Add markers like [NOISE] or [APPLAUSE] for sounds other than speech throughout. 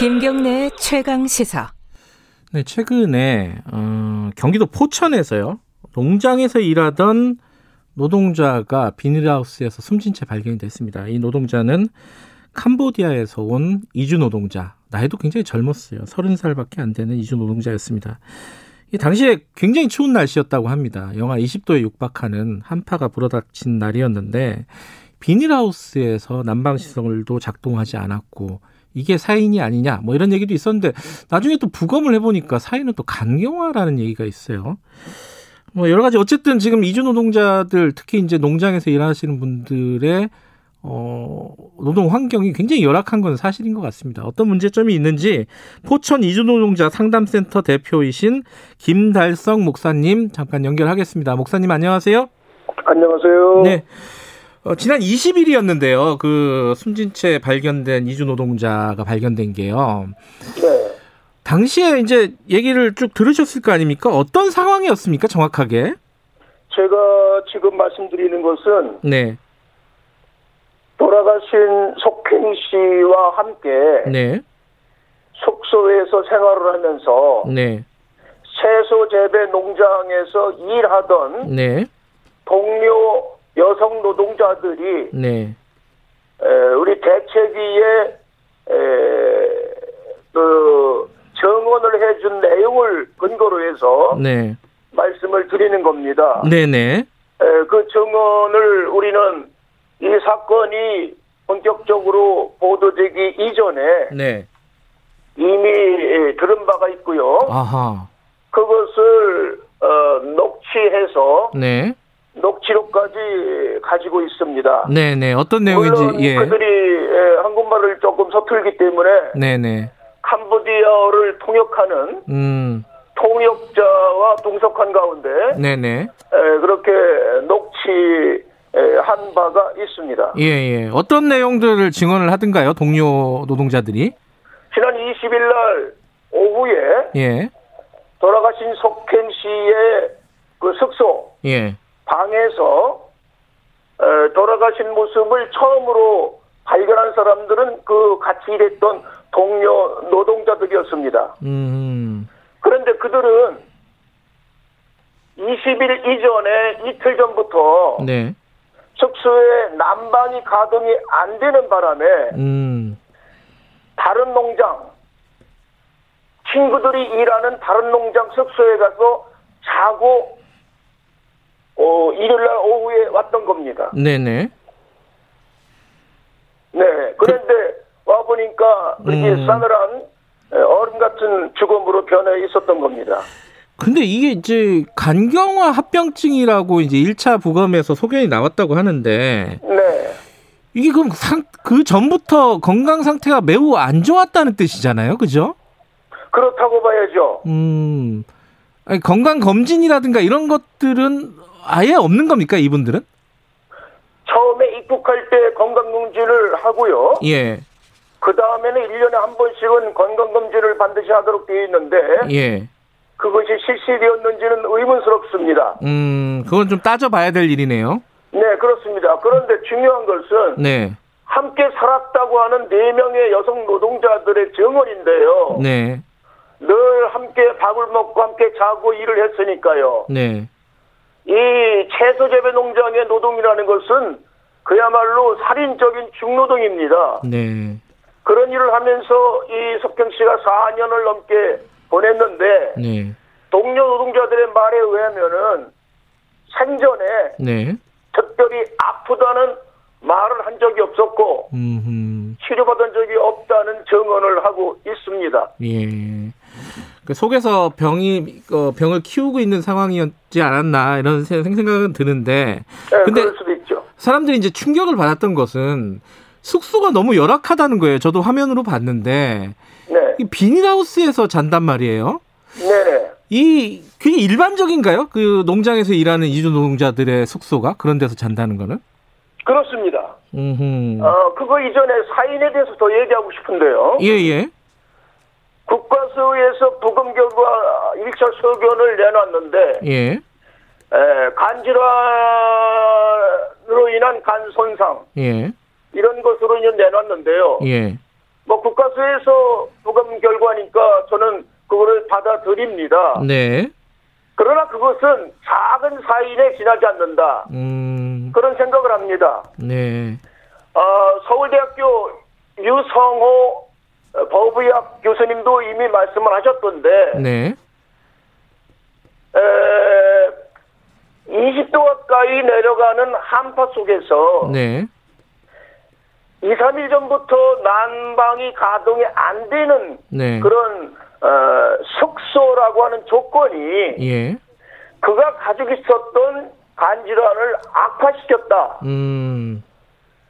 김경래 최강 시사. 네, 최근에 어, 경기도 포천에서요 농장에서 일하던 노동자가 비닐하우스에서 숨진 채 발견이 됐습니다. 이 노동자는 캄보디아에서 온 이주 노동자. 나이도 굉장히 젊었어요. 30살밖에 안 되는 이주 노동자였습니다. 이 당시에 굉장히 추운 날씨였다고 합니다. 영하 20도에 육박하는 한파가 불어닥친 날이었는데 비닐하우스에서 난방시설도 작동하지 않았고 이게 사인이 아니냐 뭐 이런 얘기도 있었는데 나중에 또 부검을 해보니까 사인은 또 간경화라는 얘기가 있어요. 뭐 여러 가지 어쨌든 지금 이주 노동자들 특히 이제 농장에서 일하시는 분들의 어, 노동 환경이 굉장히 열악한 건 사실인 것 같습니다. 어떤 문제점이 있는지 포천 이주노동자 상담센터 대표이신 김달성 목사님 잠깐 연결하겠습니다. 목사님 안녕하세요. 안녕하세요. 네. 어, 지난 20일이었는데요. 그 숨진 채 발견된 이주 노동자가 발견된 게요. 네. 당시에 이제 얘기를 쭉 들으셨을 거 아닙니까? 어떤 상황이었습니까? 정확하게? 제가 지금 말씀드리는 것은 네. 돌아가신 속행 씨와 함께 네. 숙소에서 생활을 하면서 네. 채소 재배 농장에서 일하던 네. 동료 여성 노동자들이 네. 에, 우리 대책위에 에, 그 정언을 해준 내용을 근거로 해서 네. 말씀을 드리는 겁니다. 네네. 에, 그 정언을 우리는 이 사건이 본격적으로 보도되기 이전에 네. 이미 들은 바가 있고요. 아하. 그것을 어, 녹취해서 네. 녹취록까지 가지고 있습니다. 네네. 어떤 내용인지, 물론 예. 그들이 예, 한국말을 조금 서툴기 때문에 네네. 캄보디아어를 통역하는 음. 통역자와 동석한 가운데 네네. 에, 그렇게 녹취 한 바가 있습니다. 예, 예. 어떤 내용들을 증언을 하든가요? 동료 노동자들이? 지난 20일 날 오후에 예. 돌아가신 속행 씨의 그 숙소 예. 방에서 에, 돌아가신 모습을 처음으로 발견한 사람들은 그 같이 일했던 동료 노동자들이었습니다. 음. 그런데 그들은 20일 이전에 이틀 전부터 네. 숙소에 난방이 가동이 안 되는 바람에 음. 다른 농장 친구들이 일하는 다른 농장 숙소에 가서 자고 어, 일요일 날 오후에 왔던 겁니다. 네네. 네. 그런데 와 보니까 그렇게 음. 싸늘한 에, 얼음 같은 죽음으로 변해 있었던 겁니다. 근데 이게 이제 간경화 합병증이라고 이제 1차 부검에서 소견이 나왔다고 하는데 네. 이게 그럼 상, 그 전부터 건강 상태가 매우 안 좋았다는 뜻이잖아요. 그죠? 그렇다고 봐야죠. 음. 아니, 건강 검진이라든가 이런 것들은 아예 없는 겁니까, 이분들은? 처음에 입국할 때 건강 검진을 하고요. 예. 그 다음에는 1년에 한 번씩은 건강 검진을 반드시 하도록 되어 있는데, 예. 그것이 실시되었는지는 의문스럽습니다. 음, 그건 좀 따져봐야 될 일이네요. 네, 그렇습니다. 그런데 중요한 것은 네. 함께 살았다고 하는 네 명의 여성 노동자들의 증언인데요. 네. 늘 함께 밥을 먹고 함께 자고 일을 했으니까요. 네. 이 채소 재배 농장의 노동이라는 것은 그야말로 살인적인 중노동입니다. 네. 그런 일을 하면서 이 석경 씨가 4년을 넘게 보냈는데 네. 동료 노동자들의 말에 의하면은 생전에 네. 특별히 아프다는 말을 한 적이 없었고 음, 치료받은 적이 없다는 증언을 하고 있습니다. 예. 그 속에서 병이 어, 병을 키우고 있는 상황이었지 않았나 이런 생- 생각은 드는데 네, 근데. 사람들이 이제 충격을 받았던 것은 숙소가 너무 열악하다는 거예요. 저도 화면으로 봤는데 네, 이 비닐하우스에서 잔단 말이에요. 네. 이 그게 일반적인가요? 그 농장에서 일하는 이주 노동자들의 숙소가 그런 데서 잔다는 거는? 그렇습니다. 음. 어, 그거 이전에 사인에 대해서 더 얘기하고 싶은데요. 예, 예. 국가서에서 부검 결과 1차 소견을 내놨는데 예. 에, 간질환으로 인한 간 손상 예. 이런 것으로 이제 내놨는데요. 예. 뭐 국가수에서 부검 결과니까 저는 그거를 받아들입니다. 네. 그러나 그것은 작은 사인에 지나지 않는다. 음, 그런 생각을 합니다. 네. 어, 서울대학교 유성호 어, 법의학 교수님도 이미 말씀을 하셨던데 네. 에, 20도 가까이 내려가는 한파 속에서 네. 2, 3일 전부터 난방이 가동이 안 되는 네. 그런 어, 숙소라고 하는 조건이 예. 그가 가지고 있었던 간질환을 악화시켰다. 음,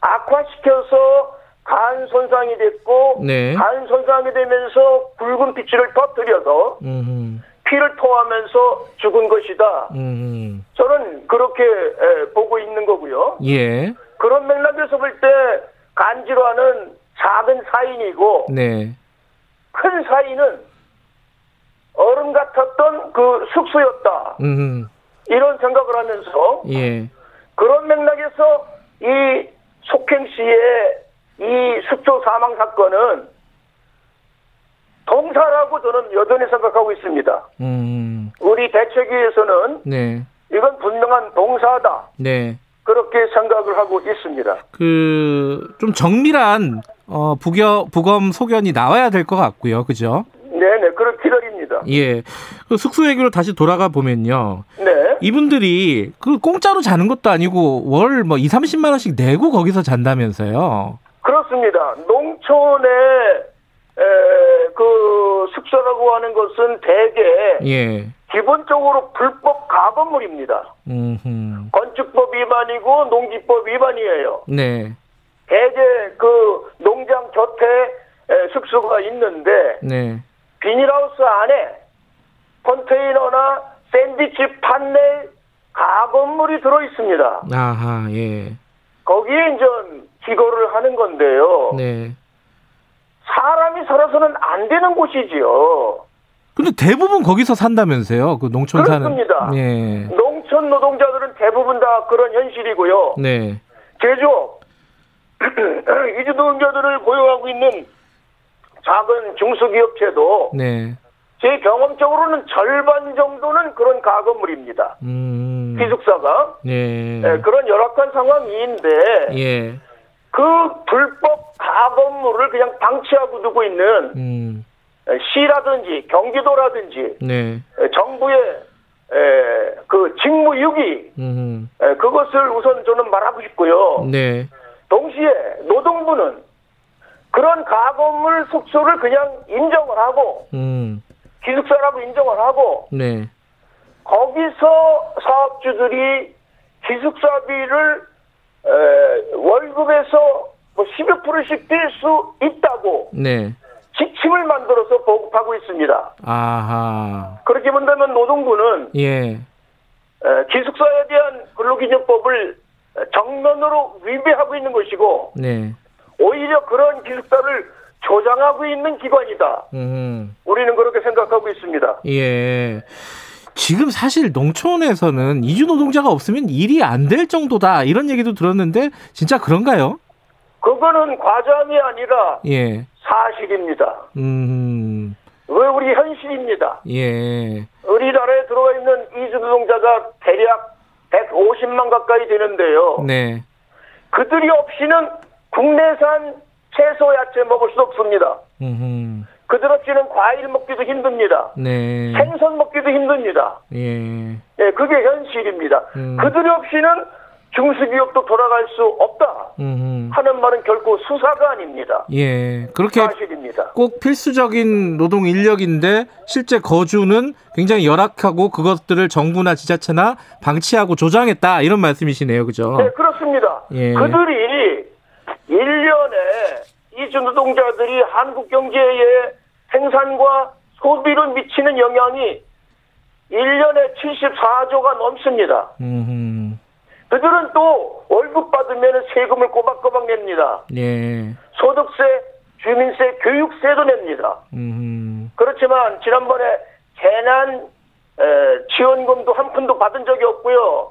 악화시켜서 간 손상이 됐고 네. 간 손상이 되면서 붉은 피치를 터뜨려서 음, 피를 토하면서 죽은 것이다. 음, 저는 그렇게 에, 보고 있는 거고요. 예. 그런 맥락에서 볼 때 간질환은 작은 사인이고 네. 큰 사인은 얼음 같았던 그 숙소였다. 음, 이런 생각을 하면서 예. 그런 맥락에서 이 속행 씨의 이 숙소 사망 사건은 동사라고 저는 여전히 생각하고 있습니다. 음, 우리 대책위에서는 네. 이건 분명한 동사다. 네. 그렇게 생각을 하고 있습니다. 그, 좀 정밀한, 어, 부겨, 부검 소견이 나와야 될 것 같고요. 그죠? 네네, 그런 기다립니다. 예. 그 숙소 얘기로 다시 돌아가 보면요. 네. 이분들이 그 공짜로 자는 것도 아니고 월 뭐 2, 30만 원씩 내고 거기서 잔다면서요. 그렇습니다. 농촌의 에, 그 숙소라고 하는 것은 대개 예. 기본적으로 불법 가건물입니다. 음. 건축법 위반이고 농지법 위반이에요. 네. 대개 그 농장 곁에 에, 숙소가 있는데 네. 비닐하우스 안에 컨테이너나 샌드위치 판넬 가건물이 들어 있습니다. 아하, 예. 거기에 이제 기거를 하는 건데요. 네. 사람이 살아서는 안 되는 곳이지요. 근데 대부분 거기서 산다면서요. 그 농촌 사는. 그렇습니다. 예. 농촌 노동자들은 대부분 다 그런 현실이고요. 네. 제조업, [CLEARS THROAT] 이주 노동자들을 고용하고 있는 작은 중소기업체도 네. 제 경험적으로는 절반 정도는 그런 가건물입니다. 음. 기숙사가 예. 예, 그런 열악한 상황인데 예. 그 불법 가건물을 그냥 방치하고 두고 있는 음. 시라든지 경기도라든지 네. 정부의 에, 그 직무유기 음. 에, 그것을 우선 저는 말하고 싶고요. 네. 동시에 노동부는 그런 가건물 숙소를 그냥 인정을 하고 음. 기숙사라고 인정을 하고 네. 거기서 사업주들이 기숙사비를 에, 월급에서 뭐 10여 프로씩 뛸수 있다고 네. 지침을 만들어서 보급하고 있습니다. 아하. 그렇게 본다면 노동부는 예. 에, 기숙사에 대한 근로기준법을 정면으로 위배하고 있는 것이고 네. 오히려 그런 기숙사를 조장하고 있는 기관이다. 음. 우리는 그렇게 생각하고 있습니다. 예. 지금 사실 농촌에서는 이주 노동자가 없으면 일이 안 될 정도다 이런 얘기도 들었는데 진짜 그런가요? 그거는 과장이 아니라 예. 사실입니다. 음. 왜 우리 현실입니다. 예. 우리나라에 들어와 있는 이주 노동자가 대략 150만 가까이 되는데요. 네. 그들이 없이는 국내산 채소 야채 먹을 수 없습니다. 음. 그들 없이는 과일 먹기도 힘듭니다. 네. 생선 먹기도 힘듭니다. 예. 예, 그게 현실입니다. 음. 그들이 없이는 중소기업도 돌아갈 수 없다 음. 하는 말은 결코 수사가 아닙니다. 예. 그렇게 사실입니다. 꼭 필수적인 노동 인력인데 실제 거주는 굉장히 열악하고 그것들을 정부나 지자체나 방치하고 조장했다 이런 말씀이시네요. 그죠? 네, 그렇습니다. 예. 그들이 1년에 이주 노동자들이 한국 경제에 생산과 소비로 미치는 영향이 1년에 74조가 넘습니다. 음. 그들은 또 월급 받으면 세금을 꼬박꼬박 냅니다. 예. 소득세, 주민세, 교육세도 냅니다. 음. 그렇지만 지난번에 재난 에, 지원금도 한 푼도 받은 적이 없고요.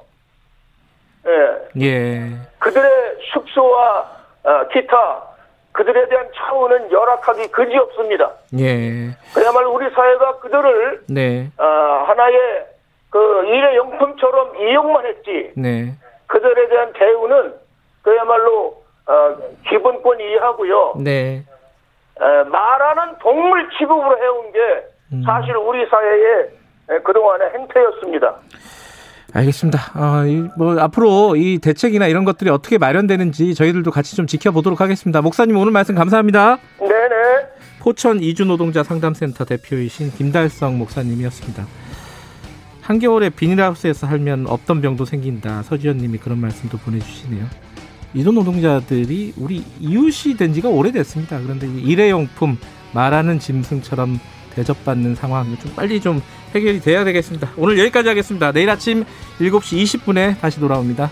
예, 예. 그들의 숙소와 어, 기타 그들에 대한 처우는 열악하기 그지없습니다. 예. 그야말로 우리 사회가 그들을 네. 어, 하나의 그 일의 용품처럼 이용만 했지 네. 그들에 대한 대우는 그야말로 어, 기본권 이해하고요. 네. 에, 말하는 동물 취급으로 해온 게 음. 사실 우리 사회의 에, 그동안의 행태였습니다. 알겠습니다. 어, 이, 뭐 앞으로 이 대책이나 이런 것들이 어떻게 마련되는지 저희들도 같이 좀 지켜보도록 하겠습니다. 목사님 오늘 말씀 감사합니다. 네네. 포천 이주 노동자 상담센터 대표이신 김달성 목사님이었습니다. 한겨울에 비닐하우스에서 살면 없던 병도 생긴다. 서지현님이 그런 말씀도 보내주시네요. 이주 노동자들이 우리 이웃이 된 지가 오래됐습니다. 그런데 이 일회용품 말하는 짐승처럼 대접받는 상황 좀 빨리 좀 해결이 돼야 되겠습니다. 오늘 여기까지 하겠습니다. 내일 아침 7시 20분에 다시 돌아옵니다.